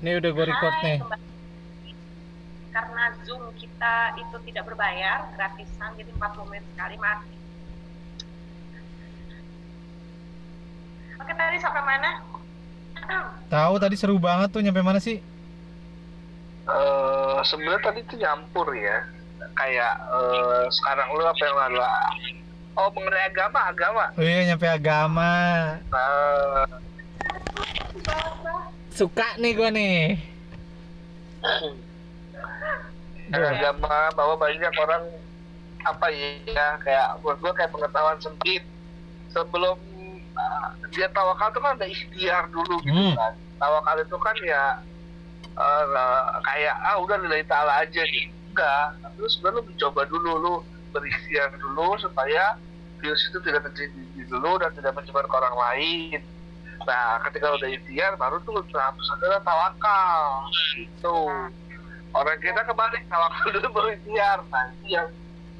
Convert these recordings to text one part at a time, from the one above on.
Ini udah gue record Hai, nih. kembali. Karena Zoom kita itu tidak berbayar, gratisan, jadi 40 menit sekali mati. Oke, tadi sampai mana? Tahu tadi seru banget tuh nyampe mana sih? eh sebenarnya tadi itu nyampur ya kayak eh, sekarang lu apa yang lalu oh mengenai agama agama Oh iya nyampe agama. nah, Suka nih gue nih. agama bahwa banyak orang apa ya kayak buat gua kayak pengetahuan sempit. Sebelum eh, dia tawakal itu kan ada ikhtiar dulu gitu Hmm. kan. Tawakal itu kan ya eh, kayak ah udah lillahi ta'ala aja nih. Enggak. Sebenarnya lu mencoba dulu lu berikhtiar dulu supaya virus itu tidak terjadi di dulu dan tidak menyebar ke orang lain nah ketika udah ikhtiar baru tuh tahap saudara tawakal gitu orang kita kebalik tawakal dulu baru ikhtiar nah itu yang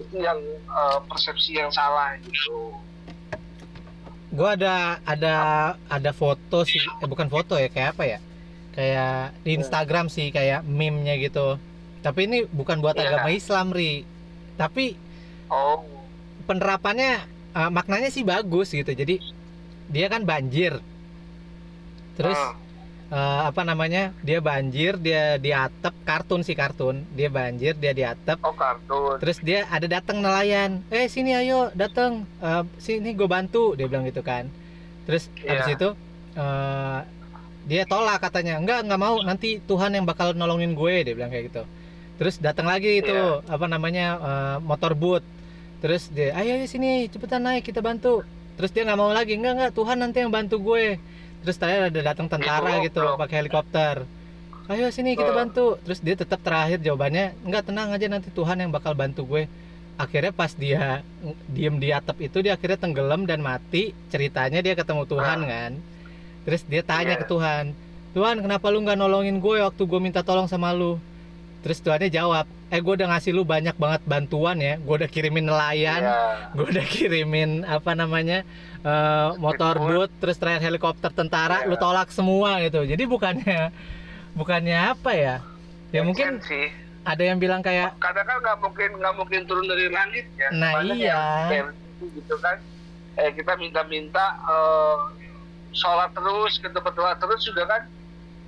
itu yang eh, persepsi yang salah gitu Gue ada ada ada foto sih, eh, bukan foto ya kayak apa ya? Kayak di Instagram sih kayak meme-nya gitu. Tapi ini bukan buat Iya. agama Islam ri. Tapi oh penerapannya eh, maknanya sih bagus gitu. Jadi dia kan banjir. Terus ah, eh, apa namanya? Dia banjir, dia di atap kartun sih kartun. Dia banjir, dia di atap. oh kartun Terus dia ada datang nelayan. Eh sini ayo datang. Eh, sini gue bantu. Dia bilang gitu kan. Terus habis Iya. itu eh, dia tolak katanya. Enggak nggak mau. Nanti Tuhan yang bakal nolongin gue. Dia bilang kayak gitu. Terus datang lagi itu Iya. apa namanya eh, motor boot. Terus dia ayo ayo sini cepetan naik kita bantu. Terus dia nggak mau lagi. Enggak enggak Tuhan nanti yang bantu gue. Terus terakhir ada datang tentara Itu gitu pakai helikopter. Ayo sini kita bantu. Terus dia tetap terakhir jawabannya enggak tenang aja nanti Tuhan yang bakal bantu gue. Akhirnya pas dia diem di atap itu dia akhirnya tenggelam dan mati. Ceritanya dia ketemu Tuhan kan. Terus dia tanya Iya. ke Tuhan, Tuhan kenapa lu nggak nolongin gue waktu gue minta tolong sama lu? Terus Tuhannya jawab, eh gue udah ngasih lu banyak banget bantuan ya. Gue udah kirimin nelayan, Iya. gue udah kirimin apa namanya eh, motor boot, terus terakhir helikopter tentara, lu Iya. tolak semua gitu. Jadi bukannya bukannya apa ya? Ya Make mungkin sense sih ada yang bilang kayak kadang kan nggak mungkin nggak mungkin turun dari langit ya Nah, Banyak iya. yang kayak gitu kan eh kita minta-minta eh, sholat terus kita berdoa terus juga kan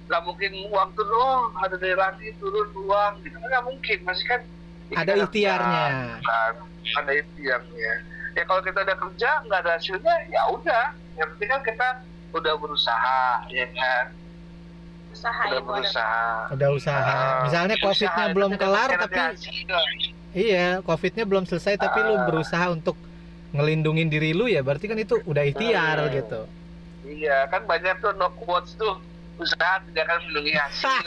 nggak mungkin uang turun oh ada dari langit turun uang gitu kan nggak mungkin masih kan ya ada ikhtiarnya. kan ada ikhtiarnya ya kalau kita udah kerja nggak ada hasilnya ya udah yang penting kan kita udah berusaha ya kan Usaha udah ada berusaha Udah usaha. Ah, Misalnya COVID-nya belum kelar tapi iya, COVID-nya belum selesai tapi lu Ah. berusaha untuk ngelindungin diri lu ya berarti kan itu udah ikhtiar Hmm. gitu. Iya, kan banyak tuh no quotes tuh usaha tidak akan melindungi hasil.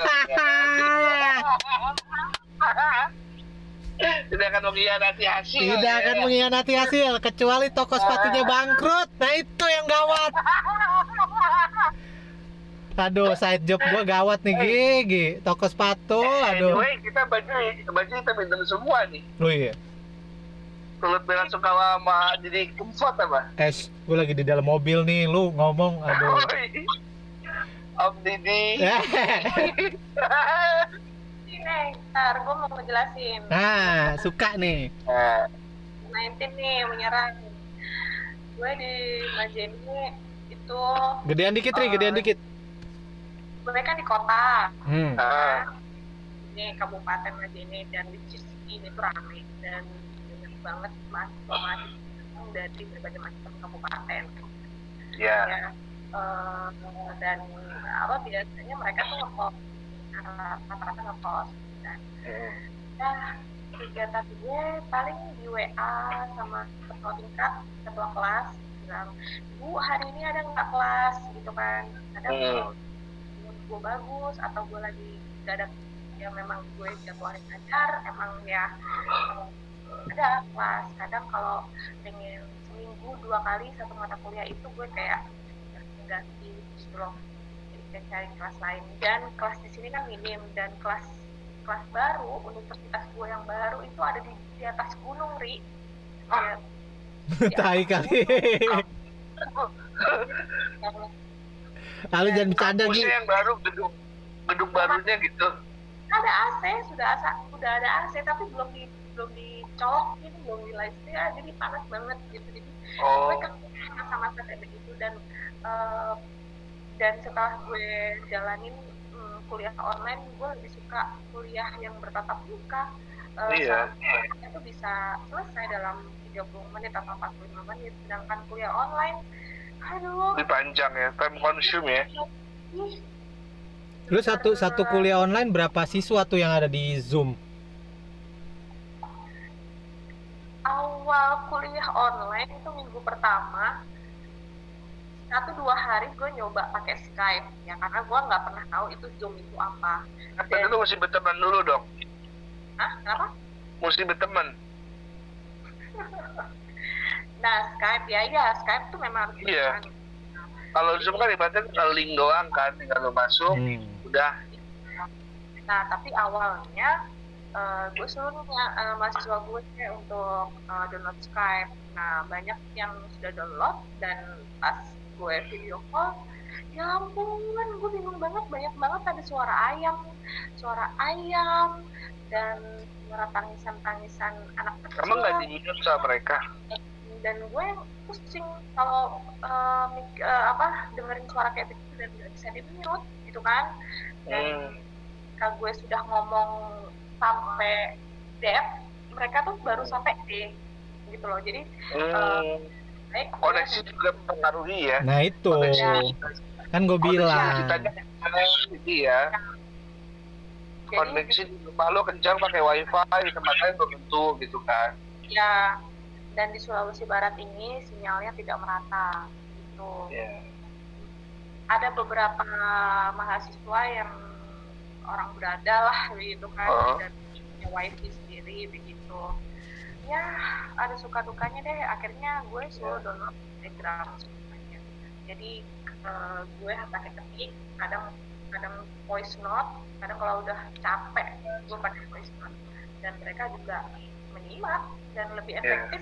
tidak akan mengkhianati hasil. Tidak ya. akan mengkhianati hasil kecuali toko sepatunya bangkrut. Nah itu yang gawat. Aduh, side job gua gawat nih Gigi. Toko sepatu, aduh. Anyway, kita baju baju kita minum semua nih. Oh iya. Tulut bela sukawa sama jadi kemfot apa? Es, gue lagi di dalam mobil nih, lu ngomong, aduh. Om Didi. Eh, ntar gue mau ngejelasin. Nah, suka nih. Nah, 19 nih menyerang. Gue di Majene itu Gedean dikit nih, gedean dikit. gue kan di kota. Hmm. ah, Ini Kabupaten Majene dan di ini tuh rame dan banyak banget mahasiswa mahasiswa dari berbagai macam kabupaten. ya. ya eh, dan apa biasanya mereka tuh ngekos eh, rata-rata ngekos dan nah kegiatan gue paling di WA sama ketua tingkat ketua kelas bilang bu hari ini ada nggak kelas? Gitu kan. Hmm. kalau mood gue bagus atau gue lagi gak ada ya memang gue jadwalin ngajar emang ya ada kelas. Kadang kalau pengen seminggu dua kali satu mata kuliah itu gue kayak ganti gitu loh jadi kayak cari kelas lain. Dan kelas di sini kan minim. Dan kelas kelas baru universitas gue yang baru itu ada di, di atas gunung ri. Ah. Di Tai atas kali. Lalu jangan bercanda Kampusnya Gi. yang baru gedung gedung barunya gitu. Ada AC sudah asa sudah ada AC tapi belum di belum dicolokin belum di listrik ya, jadi panas banget gitu. Jadi oh kan masa-masa kayak begitu. Dan eh, dan setelah gue jalanin mm, kuliah online gue lebih suka kuliah yang bertatap muka. Eh, Iya. itu bisa selesai dalam 30 menit atau 45 menit. Sedangkan kuliah online aduh. Lebih panjang ya time consume ya. Lu satu satu kuliah online berapa siswa tuh yang ada di Zoom? Awal kuliah online itu minggu pertama satu dua hari gue nyoba pakai Skype ya karena gue nggak pernah tahu itu Zoom itu apa tapi lu mesti berteman dulu dong Hah? kenapa? mesti berteman Nah Skype ya iya Skype tuh memang harus Iya. berteman. kalau zoom kan ibaratnya tinggal link doang kan tinggal lu masuk Hmm. udah Nah tapi awalnya eh, gue suruh nih eh, mahasiswa gue untuk eh, download Skype. Nah banyak yang sudah download dan pas gue video call, ya ampun, gue bingung banget banyak banget ada suara ayam, suara ayam dan suara tangisan-tangisan anak kecil. emang nggak di mute sama mereka dan gue pusing kalau eh, mik- eh, apa dengerin suara kayak begitu dan nggak bisa di mute gitu kan dan hmm. gue sudah ngomong sampai dev mereka tuh baru sampai D gitu loh. Jadi Hmm. gue- koneksi juga mempengaruhi ya. Nah itu. Koneksi- kan gue koneksi bilang. gitu ya koneksi di rumah lo kencang pakai wifi di tempat lain belum tentu gitu kan. Ya dan di Sulawesi Barat ini sinyalnya tidak merata gitu. Ya ada beberapa mahasiswa yang orang berada lah gitu kan Oh. dan punya wifi sendiri begitu ya ada suka dukanya deh akhirnya gue suruh download telegram semuanya jadi eh, gue pakai ketik kadang kadang voice note kadang kalau udah capek gue pakai voice note dan mereka juga menyimak dan lebih Iya. efektif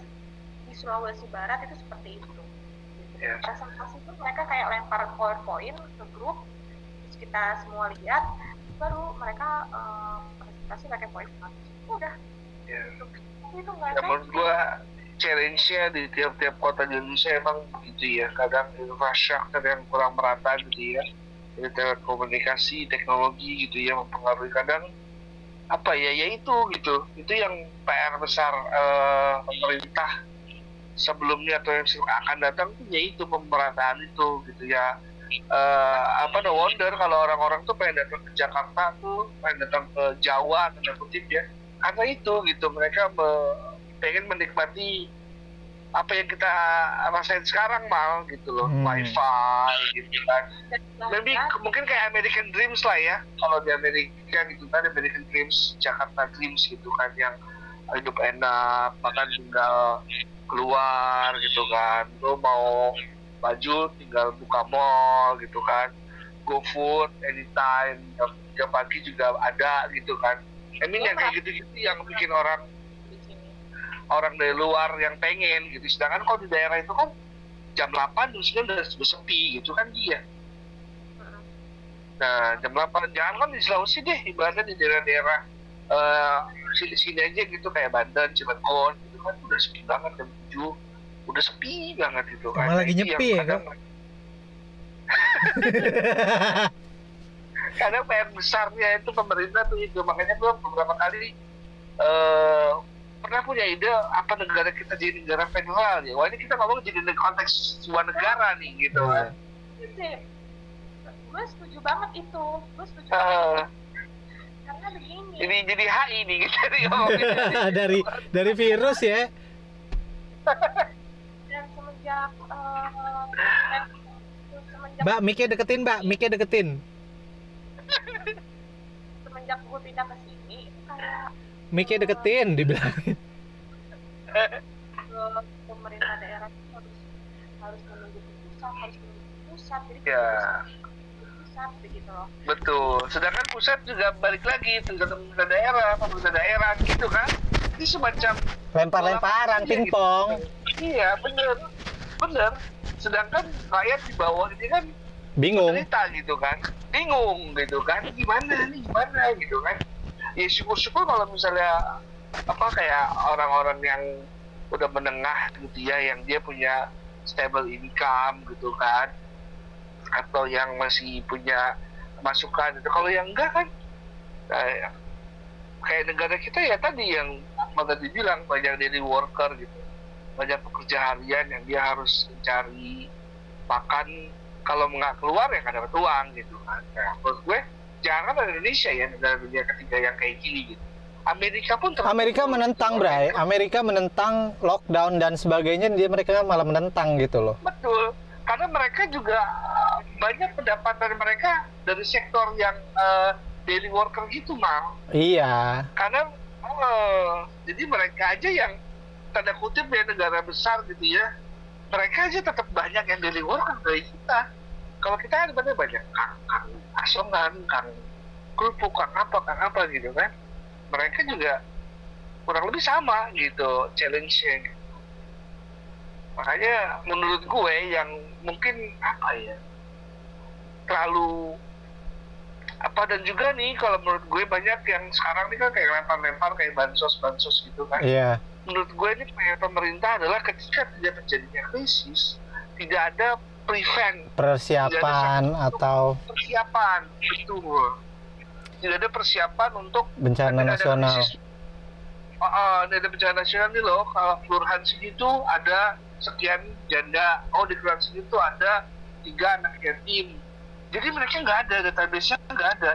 di Sulawesi Barat itu seperti itu. Iya. presentasi itu mereka kayak lempar powerpoint ke grup terus kita semua lihat baru mereka eh, presentasi pakai voice note udah. Ya gitu itu nggak ya menurut gua challenge-nya di tiap-tiap kota di Indonesia emang begitu ya. Kadang infrastruktur yang kurang merata gitu ya. Jadi telekomunikasi teknologi gitu ya mempengaruhi. Kadang apa ya ya itu gitu. Itu yang PR besar eh, pemerintah sebelumnya atau yang akan datang tuh ya itu pemerataan itu gitu ya Eh, apa no wonder kalau orang-orang tuh pengen datang ke Jakarta tuh pengen datang ke Jawa tanda kutip ya. Karena itu gitu mereka me- pengen menikmati apa yang kita rasain sekarang mal gitu loh. Hmm. wifi gitu kan. Maybe ke- mungkin kayak American Dreams lah ya. Kalau di Amerika gitu kan American Dreams Jakarta Dreams gitu kan yang hidup enak makan tinggal keluar gitu kan. Lo mau baju tinggal buka mall gitu kan. Go food anytime. Jam tiga pagi juga ada gitu kan. I mean yang kayak gitu-gitu yang bikin orang orang dari luar yang pengen gitu. Sedangkan kalau di daerah itu kan jam 8 jam 9 udah, sepi gitu kan dia. Nah, jam 8 jangan kan di Sulawesi deh, ibaratnya di daerah-daerah eh, sini-sini aja gitu kayak Banten, Cilegon gitu kan udah sepi banget jam 7 udah sepi banget gitu kan. Emang lagi itu nyepi ya, kadang, kadang PR besarnya itu pemerintah tuh itu makanya gua beberapa kali eh pernah punya ide apa negara kita jadi negara federal ya. Wah ini kita ngomong jadi konteks sebuah negara nih gitu kan. Iya sih. gue setuju banget itu gue setuju Eh, banget. karena begini ini jadi HI nih kita ngomongin. dari dari virus ya. semenjak eh, semenjak Mbak, mic-nya deketin, Mbak. Mic-nya deketin. semenjak gue pindah ke sini itu kayak Mic-nya deketin dibilang. ke pemerintah daerah itu harus harus menunggu pusat harus menunggu pusat jadi Ya. pusat begitu loh Betul. Sedangkan pusat juga balik lagi tergantung pemerintah daerah, pemerintah daerah gitu kan. Ini semacam Lempar-lemparan Iya, pingpong. Iya, bener. Bener. Sedangkan rakyat di bawah ini kan bingung. cerita gitu kan. Bingung gitu kan. Gimana nih? Gimana gitu kan. Ya syukur-syukur kalau misalnya apa kayak orang-orang yang udah menengah gitu ya yang dia punya stable income gitu kan. Atau yang masih punya masukan gitu. Kalau yang enggak kan kayak, kayak negara kita ya tadi yang Akmal tadi bilang banyak daily worker gitu banyak pekerja harian yang dia harus mencari makan. Kalau nggak keluar ya nggak dapat uang gitu kan. Nah, menurut gue jangan ada Indonesia ya negara dunia ketiga yang kayak gini gitu. Amerika pun terlalu- Amerika menentang Bray. Amerika. Menentang lockdown dan sebagainya dia mereka malah menentang gitu loh. Betul. Karena mereka juga banyak pendapatan mereka dari sektor yang uh, daily worker gitu mal iya. Karena uh, jadi mereka aja yang tanda kutip ya negara besar gitu ya. Mereka aja tetap banyak yang worker dari kita. Kalau kita kan banyak banyak kang asongan kang kerupuk kang apa kang apa gitu kan. Mereka juga kurang lebih sama gitu challenge-nya makanya menurut gue yang mungkin apa ya terlalu apa dan juga nih kalau menurut gue banyak yang sekarang ini kan kayak lempar-lempar kayak bansos bansos gitu kan. Iya. Menurut gue ini PR pemerintah adalah ketika tidak terjadinya krisis tidak ada prevent. Persiapan atau persiapan betul. Tidak ada persiapan untuk bencana ada nasional. Krisis. Oh, oh, ini ada bencana nasional nih loh. Kalau kelurahan segitu ada sekian janda. Oh di kelurahan segitu ada tiga anak yatim jadi mereka nggak ada database-nya nggak ada.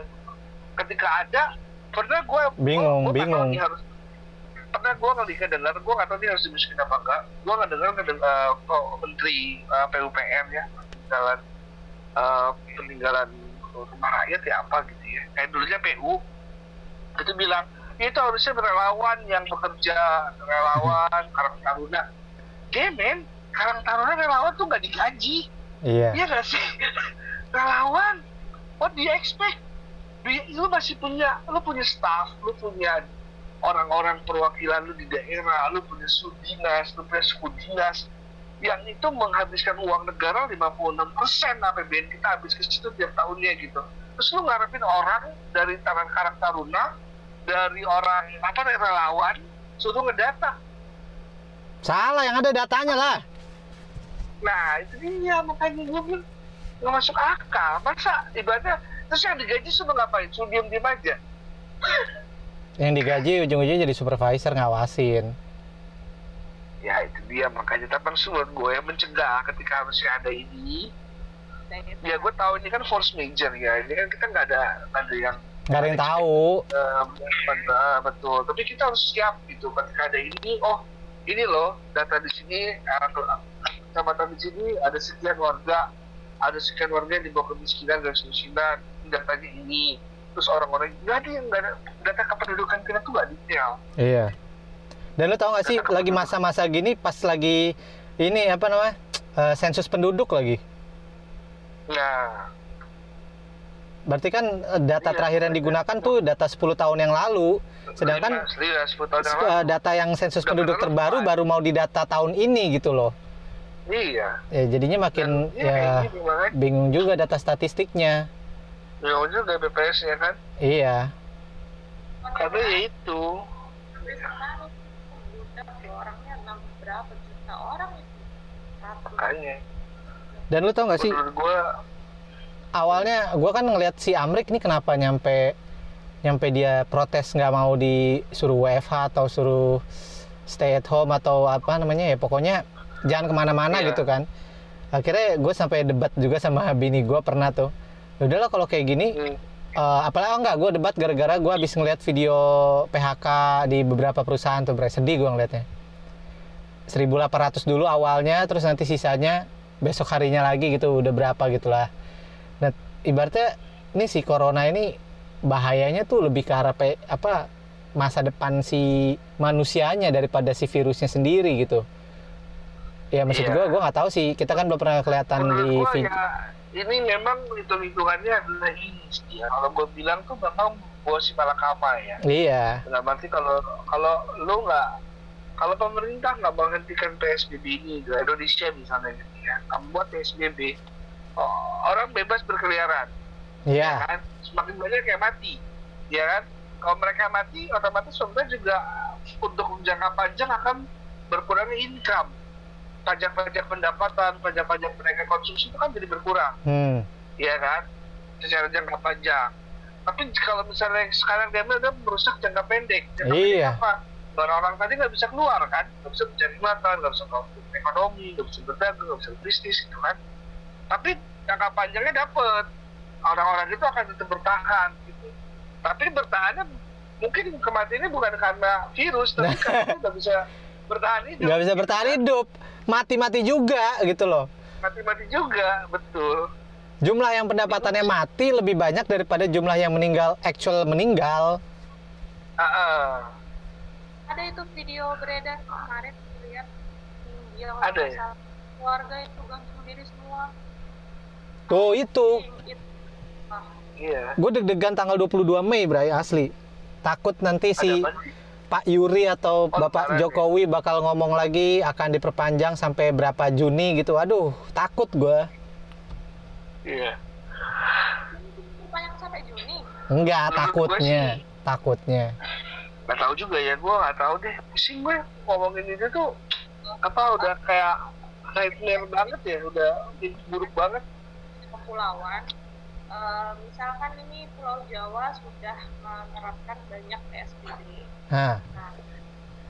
Ketika ada pernah gue Bingung, gua, gua nggak bingung. harus pernah gue nggak dengar gue nggak tahu nih harus dimasukin apa enggak gue nggak dengar uh, kok menteri uh, PUPR ya peninggalan uh, peninggalan rumah rakyat ya apa gitu ya. Kayak dulunya PU itu bilang itu harusnya relawan yang bekerja relawan karang taruna. Yeah, men karang taruna relawan tuh nggak digaji. Iya. Iya gak sih? Relawan, what do you expect? Do you- Lu masih punya, lu punya staff, lu punya orang-orang perwakilan lu di daerah, lu punya sudinas, lu punya suku dinas, yang itu menghabiskan uang negara 56% APBN kita habis ke situ tiap tahunnya gitu. Terus lu ngarepin orang dari tangan karang taruna, dari orang apa relawan, suruh ngedata. salah yang ada datanya lah Nah itu dia makanya gue nggak masuk akal. Masa ibaratnya terus yang digaji suruh ngapain? Suruh diem diem aja. yang digaji ujung-ujungnya jadi supervisor ngawasin Ya itu dia makanya tapi menurut gue mencegah ketika harusnya ada ini. Ya gue tahu ini kan force major ya. Ini kan kita nggak ada nggak ada yang nggak ada yang tahu eh, benar, betul. Tapi kita harus siap gitu ketika ada ini. Oh ini loh data di sini eh, kecamatan di sini ada sekian warga ada sekian warga yang di bawah kemiskinan garis kemiskinan datanya ini. Terus orang-orang nggak ada yang nggak ada data kependudukan kita tuh nggak detail. Iya. Dan lu tau gak sih lagi masa-masa gini pas lagi ini apa namanya eh, sensus penduduk lagi. Nah berarti kan eh, data Iya. terakhir yang digunakan tuh data 10 tahun yang lalu. Sedangkan asli ya 10 tahun yang eh, lalu. data yang sensus penduduk terbaru baru mau didata tahun ini gitu loh iya. Ya jadinya makin Dan, iya, ya makanya bingung juga data statistiknya. Ya juga BPS ya kan? Iya. Karena ya itu. Sampai sekarang udah kayak orangnya enam berapa juta orang itu. Satu. makanya. Dan lu tau gak sih? Menurut gue awalnya gua kan ngelihat si Amrik nih kenapa nyampe nyampe dia protes nggak mau disuruh WFH atau suruh stay at home atau apa namanya ya. Pokoknya jangan ke mana-mana Iya. gitu kan. Akhirnya gue sampai debat juga sama bini gue pernah tuh. "Ya udahlah kalau kayak gini hmm, eh, apalagi oh enggak gue debat gara-gara gue habis ngeliat video PHK di beberapa perusahaan tuh bre sedih gue ngeliatnya. 1800 dulu awalnya terus nanti sisanya besok harinya lagi gitu udah berapa gitulah. Nah ibaratnya ini si corona ini bahayanya tuh lebih ke arah pe- apa masa depan si manusianya daripada si virusnya sendiri gitu ya maksud Iya. gue gue nggak tahu sih. Kita kan belum pernah kelihatan di menurut gue video ya ini memang hitung hitungannya adalah ini ya kalau gue bilang tuh memang buah si malakama ya. Iya. Nah, berarti kalau kalau lu nggak kalau pemerintah nggak menghentikan PSBB ini di Indonesia misalnya gitu ya, kamu buat PSBB, o- orang bebas berkeliaran. Iya. kan? Semakin banyak yang mati ya kan? Kalau mereka mati otomatis sebenarnya juga untuk jangka panjang akan berkurangnya income pajak-pajak pendapatan pajak-pajak mereka konsumsi itu kan jadi berkurang. Hmm. ya kan? Secara jangka panjang. Tapi kalau misalnya sekarang dia udah merusak jangka pendek. Jangka Iya. pendek apa? Orang-orang tadi nggak bisa keluar kan? Nggak bisa mencari makan nggak bisa ngomong ekonomi nggak bisa berdagang nggak bisa bisnis gitu kan? Tapi jangka panjangnya dapet. Orang-orang itu akan tetap bertahan gitu. Tapi bertahannya mungkin kematiannya bukan karena virus tapi karena nggak bisa bertahan hidup Nggak bisa bertahan hidup. Mati-mati juga gitu loh. mati-mati juga betul Jumlah yang pendapatannya mati lebih banyak daripada jumlah yang meninggal, actual meninggal. Ah, ah. ada itu video beredar kemarin lihat yang Ada ya? keluarga itu gantung diri semua Tuh itu. It- iya Gue deg-degan tanggal 22 Mei, Bray, asli. Takut nanti ada si apa sih? Pak Yuri atau Oh, Bapak parah Jokowi bakal ngomong lagi akan diperpanjang sampai berapa Juni gitu. Aduh, takut gue. iya sampai Juni Enggak, Menurut gua takutnya. Takutnya. nggak tahu juga ya gue nggak tahu deh pusing gue ngomongin itu tuh apa udah kayak nightmare banget ya udah buruk banget kepulauan Eh, misalkan ini Pulau Jawa sudah menerapkan banyak PSBB Nah, Nah,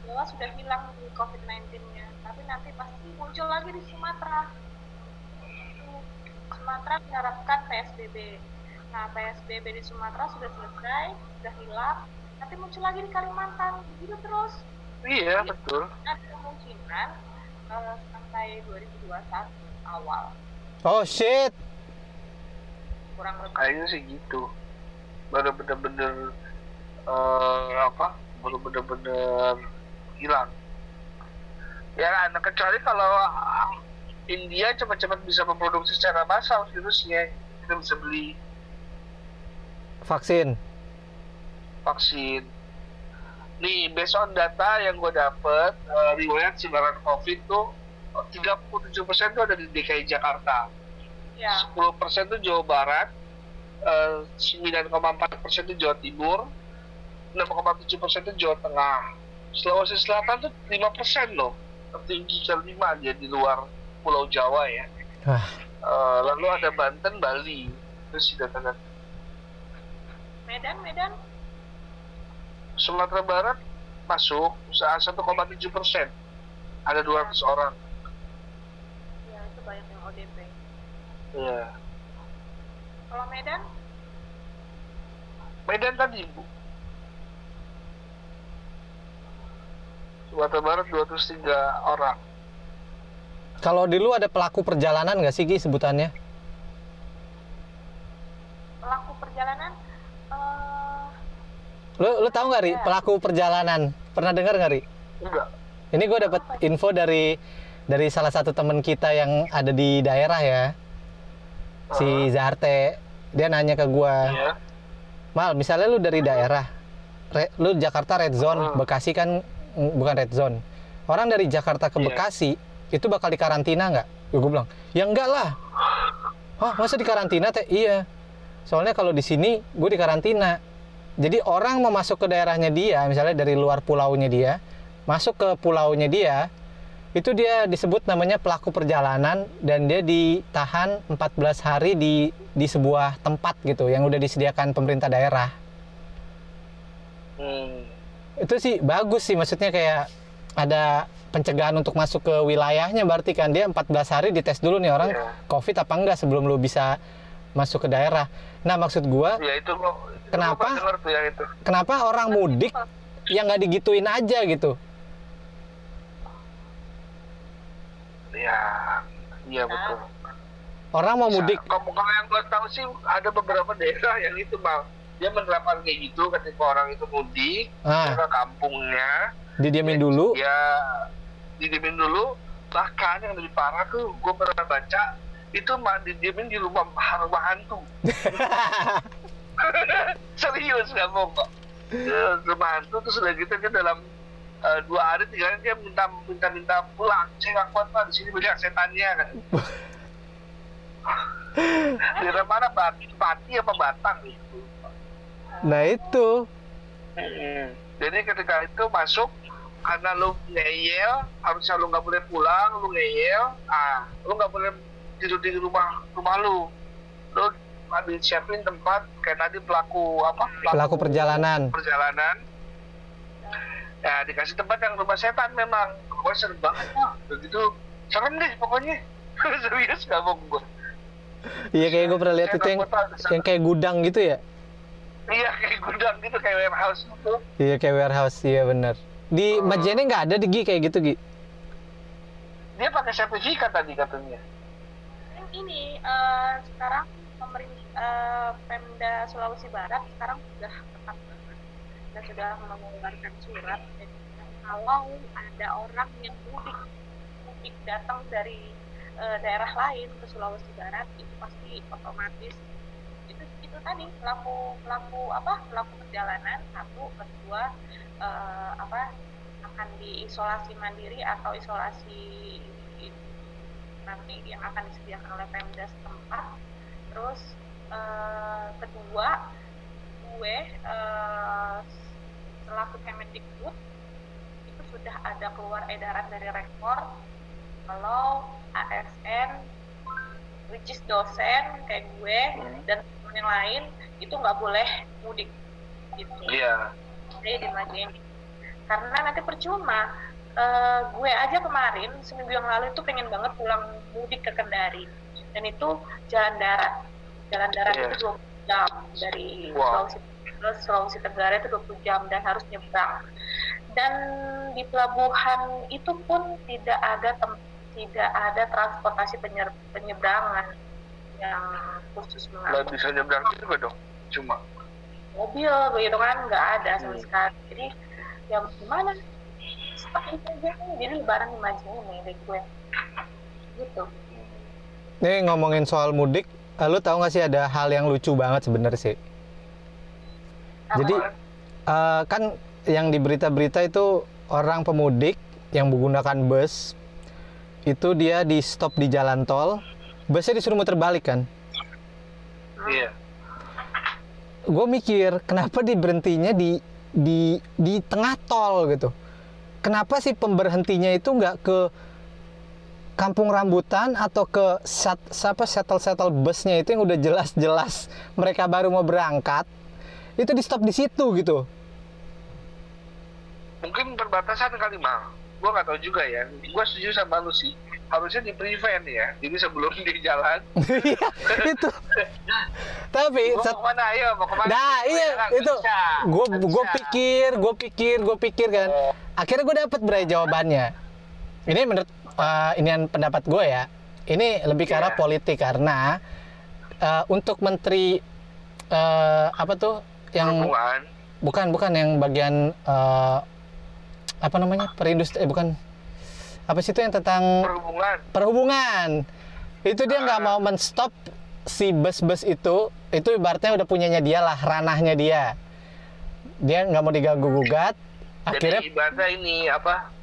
Jawa sudah hilang di COVID-19-nya, tapi nanti pasti muncul lagi di Sumatera. Sumatera menerapkan PSBB. Nah, PSBB di Sumatera sudah selesai, sudah hilang, nanti muncul lagi di Kalimantan, begitu terus. iya betul Ada kemungkinan eh, sampai 2021 awal, oh shit. Kurang lebih. kayaknya sih gitu baru bener-bener eh, apa baru bener-bener hilang ya kan kecuali kalau ah, India cepat-cepat bisa memproduksi secara massal virusnya kita bisa beli Vaksin. vaksin. Nih, based on data yang gue dapet, eh, riwayat sebaran COVID tuh 37% tuh ada di DKI Jakarta, Ya, 10% tuh Jawa Barat, eh, 9,4% tuh Jawa Timur, 6,7% tuh Jawa Tengah. Sulawesi Selatan tuh 5% loh, tertinggi kelima dia di luar Pulau Jawa ya. Wah. Eh, lalu ada Banten, Bali, itu sih data-data. Medan, Medan, Sumatera Barat masuk usaha 1,7 persen ada 200 orang ya itu banyak yang ODP. Ya Kalau Medan, Medan tadi bu. Sumatera Barat 203 orang. Kalau di lu ada pelaku perjalanan nggak sih Gi sebutannya? pelaku perjalanan, eh Lu lu tahu nggak Ri? Ada. pelaku perjalanan? Pernah dengar nggak Ri? enggak. Ini gue dapat info dari dari salah satu temen kita yang ada di daerah ya, si Zarte. Dia nanya ke gua, ya Mal, misalnya lu dari daerah, re- lu Jakarta red zone, Hmm. Bekasi kan mm, bukan red zone. Orang dari Jakarta ke Iya. Bekasi itu bakal dikarantina nggak? Ya, gue bilang, ya enggak lah. Hah, masa dikarantina teh? Iya. Soalnya kalau di sini gue dikarantina. Jadi orang mau masuk ke daerahnya dia, misalnya dari luar pulaunya dia, masuk ke pulaunya dia, itu dia disebut namanya pelaku perjalanan dan dia ditahan 14 hari di di sebuah tempat gitu yang udah disediakan pemerintah daerah. hmm. Itu sih bagus sih maksudnya kayak ada pencegahan untuk masuk ke wilayahnya berarti kan dia 14 hari dites dulu nih orang Iya. Covid apa enggak sebelum lu bisa masuk ke daerah. Nah, maksud gua ya itu gua itu Kenapa? itu kenapa orang mudik yang nggak digituin aja gitu? Ya iya betul. Orang mau mudik. Kalau kalau yang gue tahu sih ada beberapa daerah yang itu bang. Dia menerapkan kayak gitu ketika orang itu mudik ah, ke kampungnya. Didiamin dulu. ya didiemin dulu. Bahkan yang lebih parah tuh gue pernah baca itu mah didiemin di rumah rumah hantu serius nggak bohong kok Ya, rumah hantu terus udah gitu dia dalam eh, dua hari tiga hari dia minta minta minta pulang saya nggak kuat pak di sini banyak setannya kan daerah mana Bat- Pati apa Batang itu Nah itu. Mm-mm. Jadi ketika itu masuk karena lu ngeyel, harusnya lu nggak boleh pulang, lu ngeyel, ah, lu nggak boleh tidur di rumah rumah lu. Lu ambil siapin tempat kayak tadi pelaku apa? Pelaku perjalanan. perjalanan. Ya dikasih tempat yang rumah setan memang. Gue serem banget lah. Begitu serem deh pokoknya. Serius gak bohong gue. Iya kayak gue pernah lihat itu yang yang kayak gudang gitu ya. Iya kayak gudang gitu kayak warehouse gitu. Iya kayak warehouse, iya bener. Di Oh. Majene nggak ada di Gi kayak gitu Gi. Dia pakai sertifikat tadi katanya. Ini eh, sekarang pemerintah Pemda Sulawesi Barat sekarang sudah tepat dan sudah mengeluarkan surat kalau ada orang yang mudik mudik datang dari eh, daerah lain ke Sulawesi Barat itu pasti otomatis itu itu tadi pelaku pelaku apa pelaku perjalanan satu kedua eh, apa akan diisolasi mandiri atau isolasi nanti yang akan disediakan oleh Pemda setempat. Terus eh, kedua, gue eh, selaku Kemendikbud itu sudah ada keluar edaran dari rektor kalau ASN, which is dosen kayak gue Hmm. dan teman yang lain itu nggak boleh mudik gitu Iya. saya dimajuin karena nanti percuma Eh, gue aja kemarin seminggu yang lalu itu pengen banget pulang mudik ke Kendari dan itu jalan darat jalan darat Iya. itu 20 jam dari Wow. Sulawesi terus Sulawesi Tenggara itu 20 jam dan harus nyebrang dan di pelabuhan itu pun tidak ada tem- tidak ada transportasi penyer- penyeberangan yang khusus mengangkut bisa nyebrang juga dong. Cuma. mobil begitu kan nggak ada sama Hmm. sekali jadi ya gimana stuck itu aja jadi lebaran di Majene nih dari gue gitu Nih ngomongin soal mudik, lu tahu nggak sih ada hal yang lucu banget sebenarnya sih. Jadi eh, kan yang di berita-berita itu orang pemudik yang menggunakan bus itu dia di stop di jalan tol, busnya disuruh muter balik kan. Iya. Gue mikir kenapa diberhentinya di di di tengah tol gitu. Kenapa sih pemberhentinya itu nggak ke kampung rambutan atau ke siapa shuttle shuttle busnya itu yang udah jelas-jelas mereka baru mau berangkat itu di stop di situ gitu. Mungkin perbatasan kali mal. Gua nggak tahu juga ya. Gua setuju sama lu sih. Harusnya di prevent ya. Jadi sebelum di jalan. Iya, itu. Tapi mau ke mana? Ayo mau ke mana? Nah, iya itu. Gue gue pikir, gue pikir, gue pikir kan. Oh. Akhirnya gue dapet berai jawabannya. Ini menurut uh, ini pendapat gue ya. Ini lebih ke arah Iya. politik karena uh, untuk menteri uh, apa tuh yang Perhubungan. bukan bukan yang bagian uh, apa namanya perindustri eh, bukan apa sih itu yang tentang Perhubungan. perhubungan itu dia nggak mau menstop si bus-bus itu itu ibaratnya udah punyanya dia lah ranahnya dia dia nggak mau diganggu gugat akhirnya Jadi ibaratnya ini apa?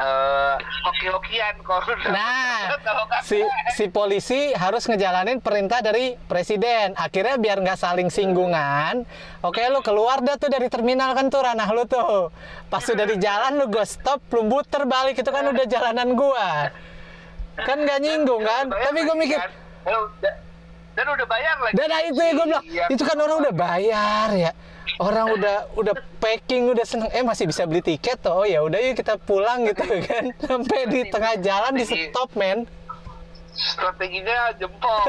Eh, hoki-hokian kalau Nah, kata- si si polisi harus ngejalanin perintah dari presiden akhirnya biar nggak saling singgungan oke lu keluar dah tuh dari terminal kan tuh ranah lu tuh pas udah di jalan lu gue stop lu muter balik itu kan udah jalanan gua kan nggak nyinggung kan tapi gue mikir kan? Dan udah, dan udah bayar lagi. Dan nah, itu ya gue bilang, Iya. itu kan orang udah bayar ya. Orang udah udah packing udah seneng, eh masih bisa beli tiket tuh. Oh ya udah yuk kita pulang gitu kan. Sampai di tengah jalan di stop men. Strateginya jempol.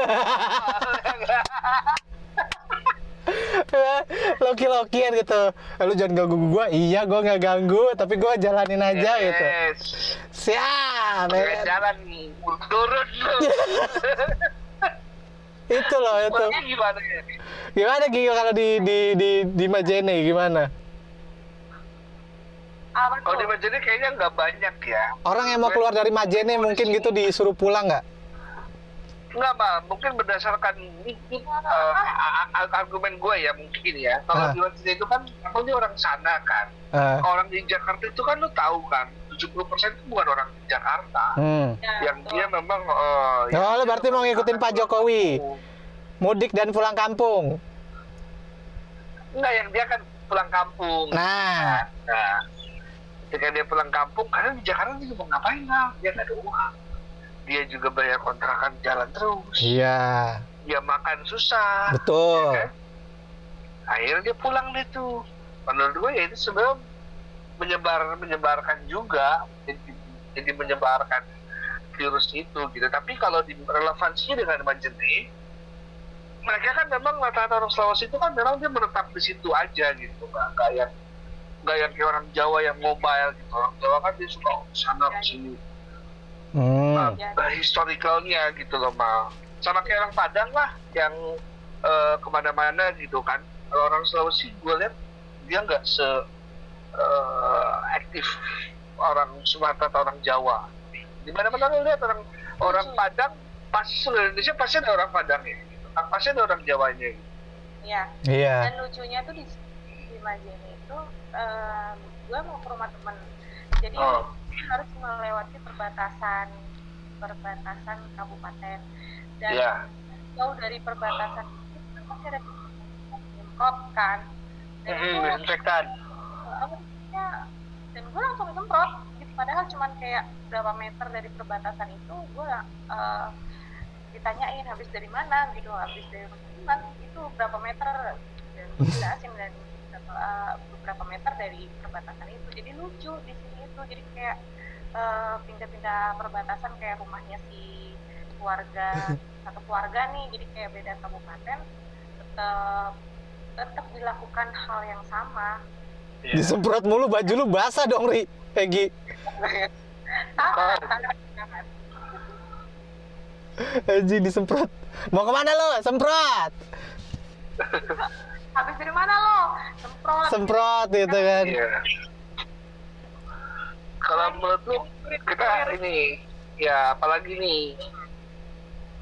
Loki-lokian gitu. Eh, Lu jangan ganggu gua. Iya gua nggak ganggu, tapi gua jalanin aja gitu. Yes. Siap. ya Jalan turun. Itu loh itu. Gimana ya? Gimana Gigi kalau di di di di Majene gimana? apa Kalau di Majene kayaknya nggak banyak ya. Orang yang mau keluar dari Majene mungkin gitu disuruh pulang nggak? Enggak, Mal. Mungkin berdasarkan eh, a- argumen gue ya mungkin ya. Kalau Ah. di Majene itu kan, aku ini orang sana kan. Eh, Orang di Jakarta itu kan lu tahu kan, 70% itu bukan orang Jakarta. Hmm. Ya, yang betul. dia memang eh, Oh, dia berarti mau ngikutin Pak Jokowi. pulang kampung. Mudik dan pulang kampung. Enggak, yang dia kan pulang kampung. Nah, Nah, ketika dia pulang kampung, karena di Jakarta dia mau ngapain lah? Dia nggak ada uang. Dia juga bayar kontrakan jalan terus. iya, Dia makan susah. betul. ya kan? Akhirnya dia pulang deh tuh. Menurut gue ya itu sebenarnya menyebar menyebarkan juga, jadi, jadi menyebarkan virus itu gitu. Tapi kalau di relevansinya dengan Majene, mereka kan memang rata-rata orang Sulawesi itu kan memang dia menetap di situ aja gitu, nggak nggak yang nggak yang kayak orang Jawa yang mobile gitu. Orang Jawa kan dia suka sana sini Hmm. nah, historicalnya gitu loh mal sama kayak orang Padang lah yang eh, ke mana-mana gitu kan kalau orang Sulawesi gue lihat dia nggak se eh, aktif orang Sumatera atau orang Jawa di mana-mana lo lihat orang orang Hmm. Padang pasti seluruh Indonesia pasti ada orang Padang ya gitu. Kan pasti ada orang Jawanya gitu. ya Iya. dan lucunya tuh di di Majene itu em, gue mau ke rumah temen jadi Oh. harus melewati perbatasan perbatasan kabupaten dan Iya. jauh dari perbatasan itu kan pasti ada kan dan itu Hmm, ya, dan gue langsung nyemprot gitu padahal cuman kayak berapa meter dari perbatasan itu gue eh, ditanyain habis dari mana gitu habis dari mana itu berapa meter? Dan jelasin dan eh, beberapa meter dari perbatasan itu. Jadi lucu di sini itu. Jadi kayak eh, pindah-pindah perbatasan kayak rumahnya si keluarga satu keluarga nih. Jadi kayak beda kabupaten. Tetap tetap dilakukan hal yang sama Iya. Disemprot mulu baju lu basah dong, Ri. Egi. Haji disemprot. Mau ke mana lo? Semprot. habis dari mana lo semprot Semprot gitu kan. Iya. Kalau menurut lu kita ini ya apalagi nih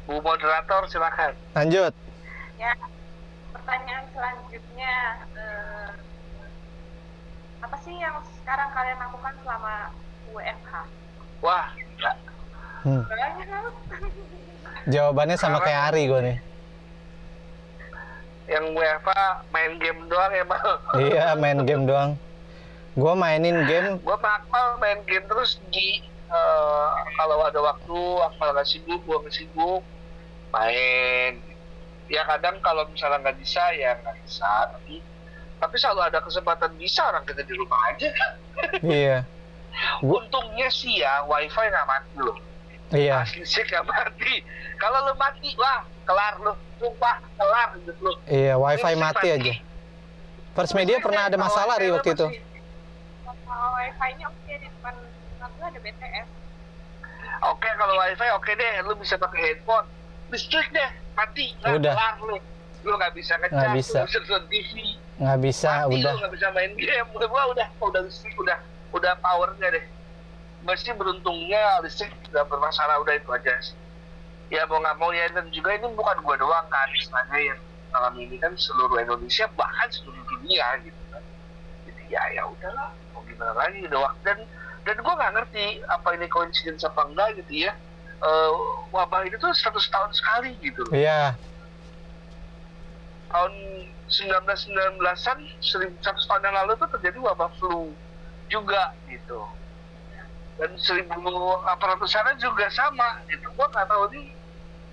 Bu moderator silakan. Lanjut. ya pertanyaan selanjutnya eh, sekarang kalian lakukan selama WFH Wah, gila. Hmm. banyak Jawabannya sama kayak Ari gue nih. yang WFA main game doang ya mal. Iya, main game doang. Gue mainin game Gue makmal main game terus di eh, kalau ada waktu, akmal nggak sibuk, gue nggak sibuk, main. Ya kadang kalau misalnya nggak bisa ya nggak bisa, tapi tapi selalu ada kesempatan bisa orang kita di rumah aja. Iya. Gua- Untungnya sih ya wifi nggak mati loh. Iya. Asli sih nggak mati. Kalau lu mati, wah kelar lu. Sumpah kelar hidup lu. Iya, wifi Listrik mati aja. First Media pernah ada masalah Ri waktu itu. kalau wifi-nya oke di depan rumah gue ada BTS Oke kalau wifi oke deh, lu bisa pakai handphone. Listrik deh, mati. Nah, Udah. kelar lu. Lu nggak bisa ngecas, Nggak bisa. lu bisa nonton TV. Nggak bisa, mati udah. nggak bisa main game. Udah, gua udah, udah listrik, udah, udah powernya deh. Mesti beruntungnya listrik nggak bermasalah, udah itu aja sih. Ya mau nggak mau ya dan juga ini bukan gua doang kan, istilahnya yang malam ini kan seluruh Indonesia bahkan seluruh dunia gitu kan. Jadi ya ya udahlah, mau gimana lagi udah waktu dan dan gua nggak ngerti apa ini coincidence apa enggak gitu ya. Eh, wabah ini tuh 100 tahun sekali gitu loh Iya. tahun 1919-an 100 tahun yang lalu tuh terjadi wabah flu juga gitu dan 1800-an juga sama gitu gua nggak tahu nih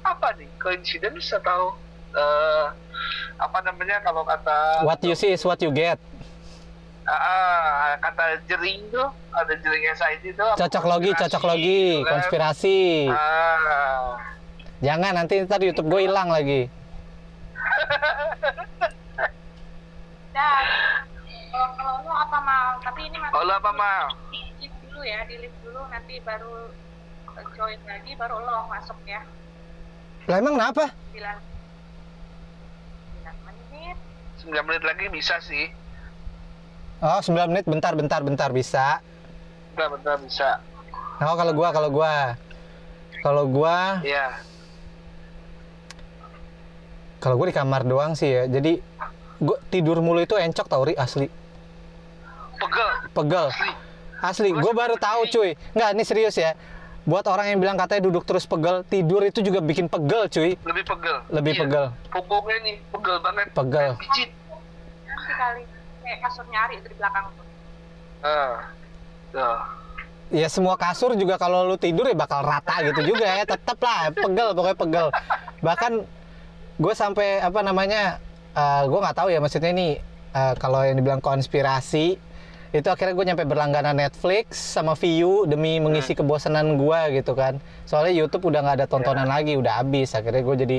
apa nih coincidence atau eh, apa namanya kalau kata What you see is what you get. ah, kata jering tuh ada jering SID tuh apa, Cocok logi, cocok logi, gitu kan. konspirasi. ah Jangan nanti ntar YouTube gue hilang lagi. dan kalau kalau lo apa mau tapi ini masih lu apa mal? di lift dulu ya di lift dulu. Nanti baru eh, join lagi baru lo masuk ya. Lah emang kenapa? 9 9 menit. 9 menit lagi bisa sih. Oh, 9 menit? Bentar bentar bentar. Bisa. bentar bentar bisa. Oh, kalau gua kalau gua. Kalau gua Iya. kalau gua di kamar doang sih ya. Jadi gua tidur mulu itu encok tau Ri asli. pegel Pegel. asli Asli, gue baru tahu cuy. Nggak, ini serius ya. Buat orang yang bilang katanya duduk terus pegel, tidur itu juga bikin pegel cuy. lebih pegel Lebih Iya. pegel. punggungnya nih pegel banget Pegel. pijit kali kayak kasur nyari itu di belakang tuh ah Ya semua kasur juga kalau lu tidur ya bakal rata gitu juga ya. Tetep lah, pegel pokoknya pegel. Bahkan gue sampai apa namanya, gue nggak tahu ya maksudnya ini eh, kalau yang dibilang konspirasi itu akhirnya gue nyampe berlangganan Netflix sama Viu demi mengisi kebosanan gue gitu kan. Soalnya YouTube udah nggak ada tontonan lagi, udah habis. Akhirnya gue jadi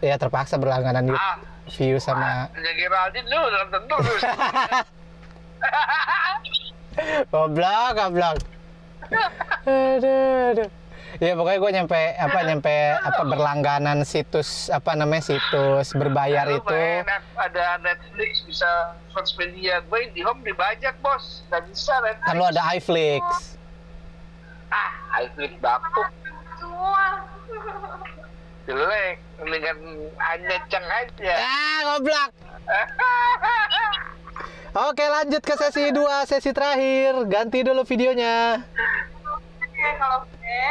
ya terpaksa berlangganan ah Viu sama ya Geraldine lu udah tentu lu goblok goblok aduh, aduh. ya pokoknya gue nyampe apa nyampe apa berlangganan situs apa namanya situs berbayar Lu itu. ada Netflix bisa first media. Gue di home dibajak bos. Nggak bisa Netflix. Kan lu ada iFlix. Ah iFlix bapuk jelek dengan hanya ceng aja. Ah goblok. Oke lanjut ke sesi 2 sesi terakhir. Ganti dulu videonya. Oke, kalau gue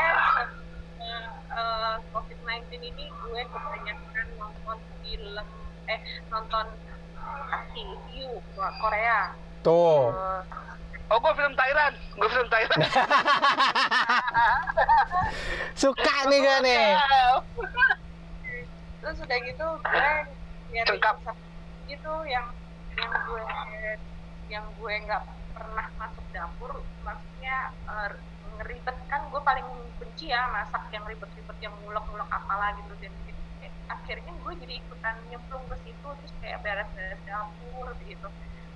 eh, COVID-19 ini gue kebanyakan nonton film eh nonton asli view Korea. tuh. Eh, oh gue film Thailand. Gue film Thailand. Suka nih gue nih. Terus udah gitu gue nyari Cengkap. gitu yang yang gue yang gue nggak pernah masuk dapur. Maksudnya eh, ngeribet kan gue paling benci ya masak yang ribet-ribet yang ngulek-ngulek apalah gitu. Dan gitu akhirnya gue jadi ikutan nyemplung ke situ terus kayak beres-beres dapur gitu.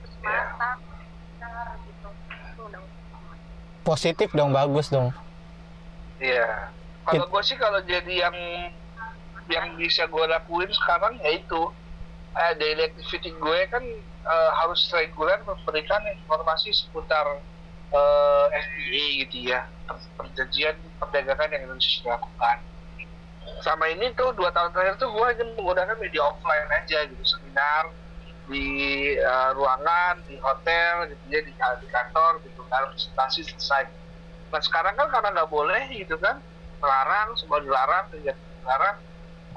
Terus Iya. masak bentar, gitu. Itu udah positif dong bagus dong. Iya. Kalau gue sih kalau jadi yang yang bisa gue lakuin sekarang ya itu. Eh, daily activity gue kan eh, harus reguler memberikan informasi seputar FTA gitu ya per- perjanjian perdagangan yang Indonesia lakukan. Sama ini tuh dua tahun terakhir tuh gue hanya menggunakan media offline aja gitu seminar di eh, ruangan, di hotel, gitu ya, di, di kantor gitu kan presentasi selesai. Nah sekarang kan karena nggak boleh gitu kan, melarang, semua dilarang, kegiatan dilarang,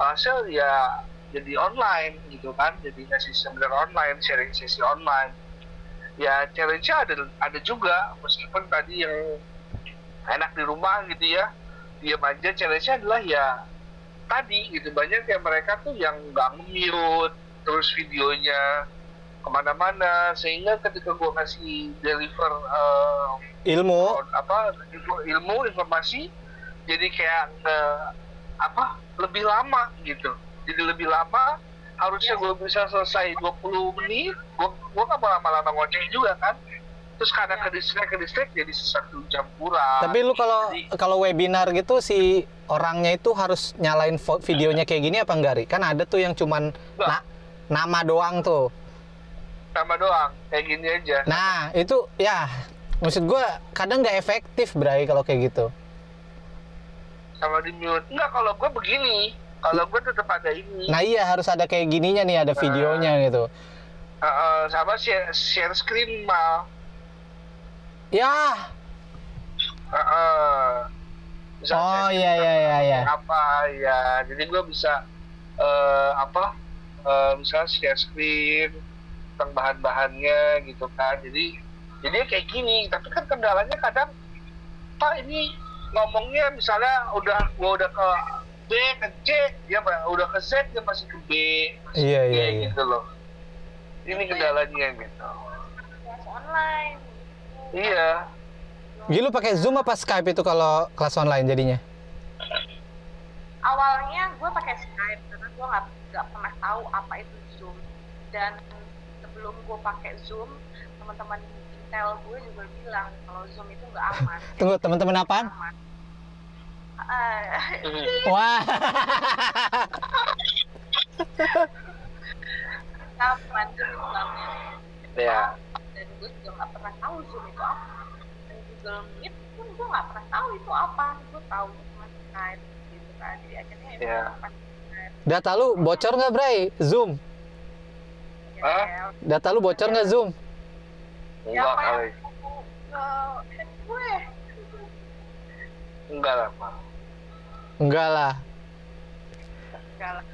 hasil ya jadi online gitu kan, jadi ngasih seminar online, sharing sesi online. Ya challenge-nya ada ada juga, meskipun tadi yang enak di rumah gitu ya, diam aja. Challenge-nya adalah ya tadi gitu. Banyak yang mereka tuh yang nggak mute terus videonya ke mana-mana. Sehingga ketika gue ngasih deliver eh, ilmu. apa ilmu, ilmu informasi jadi kayak nge- apa lebih lama gitu. Jadi lebih lama harusnya gue bisa selesai 20 menit gue gue nggak mau lama-lama ngoceh juga kan terus kadang ke distract ke distract jadi satu jam kurang Tapi lu kalau kalau webinar gitu si orangnya itu harus nyalain videonya kayak gini apa enggak, Ri? Kan ada tuh yang cuman na- nama doang tuh. sama doang kayak gini aja Nah, itu ya maksud gua kadang nggak efektif, Bray, kalau kayak gitu. sama di mute enggak kalau gue begini kalau gue tetap ada ini Nah, iya harus ada kayak gininya nih, ada videonya gitu. Eh, eh, sama share, share screen mal Ya. Eh, eh. Misalnya Oh, saya iya, iya, iya, iya. apa ya jadi gue bisa eh, apa eh, misalnya share screen tentang bahan-bahannya gitu kan jadi jadi kayak gini tapi kan kendalanya kadang pak ini ngomongnya misalnya udah gua udah ke B ke C dia udah ke Z dia masih ke B masih Iya, ke D, iya, iya. gitu loh. Ini kendalanya gitu. Kelas online. Iya. Gila lu pakai Zoom apa Skype itu kalau kelas online jadinya? awalnya gue pakai Skype karena gue nggak nggak pernah tahu apa itu Zoom. Dan sebelum gue pakai Zoom teman-teman Intel gue juga bilang kalau Zoom itu nggak aman. Tunggu, teman-teman apaan? aman Eh, Wah. itu nggak aman ya dan gue juga nggak pernah tahu Zoom itu apa dan Google Meet pun gue nggak pernah tahu itu apa gue tahu cuma Skype gitu kan jadi akhirnya ya Iya. Data lu bocor nggak, Bray? Zoom. Hah? ya, Data lu bocor nggak Zoom? enggak kali aku ke enggak lah Pak. Enggak lah. enggak lah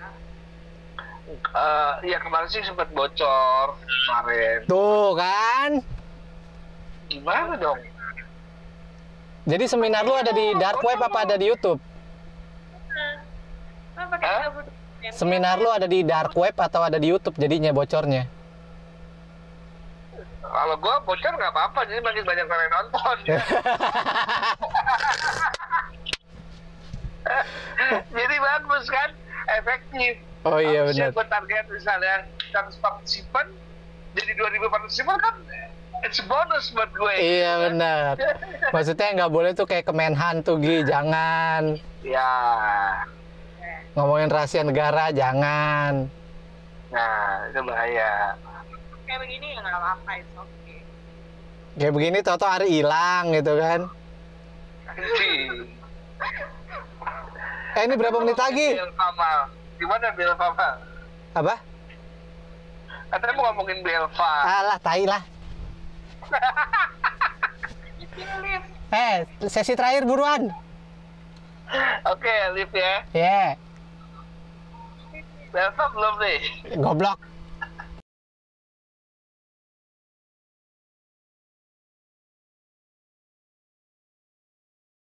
Eh, ya kemarin sih sempat bocor kemarin Tuh kan. gimana dong Jadi seminar lu ada di dark web apa ada di YouTube? Pakai Hah? Seminar lu ada di dark web atau ada di YouTube jadinya bocornya? kalau gua bocor nggak apa-apa jadi makin banyak orang yang nonton jadi bagus kan efektif Oh iya benar. gua target misalnya 100 partisipan jadi 2000 partisipan kan it's a bonus buat gue Iya benar. Maksudnya nggak boleh tuh kayak Kemenhan tuh Gi, jangan. ya Ngomongin rahasia negara, jangan. nah itu bahaya kayak begini ya nggak apa-apa itu oke Kayak begini tau-tau hari hilang gitu kan. Eh ini berapa menit lagi? Bill Famal. Gimana Bill Famal? Apa? Katanya mau ngomongin Belva. Alah, tai lah. lift Eh, sesi terakhir buruan. Oke, live ya. Ya, Belva belum nih. goblok.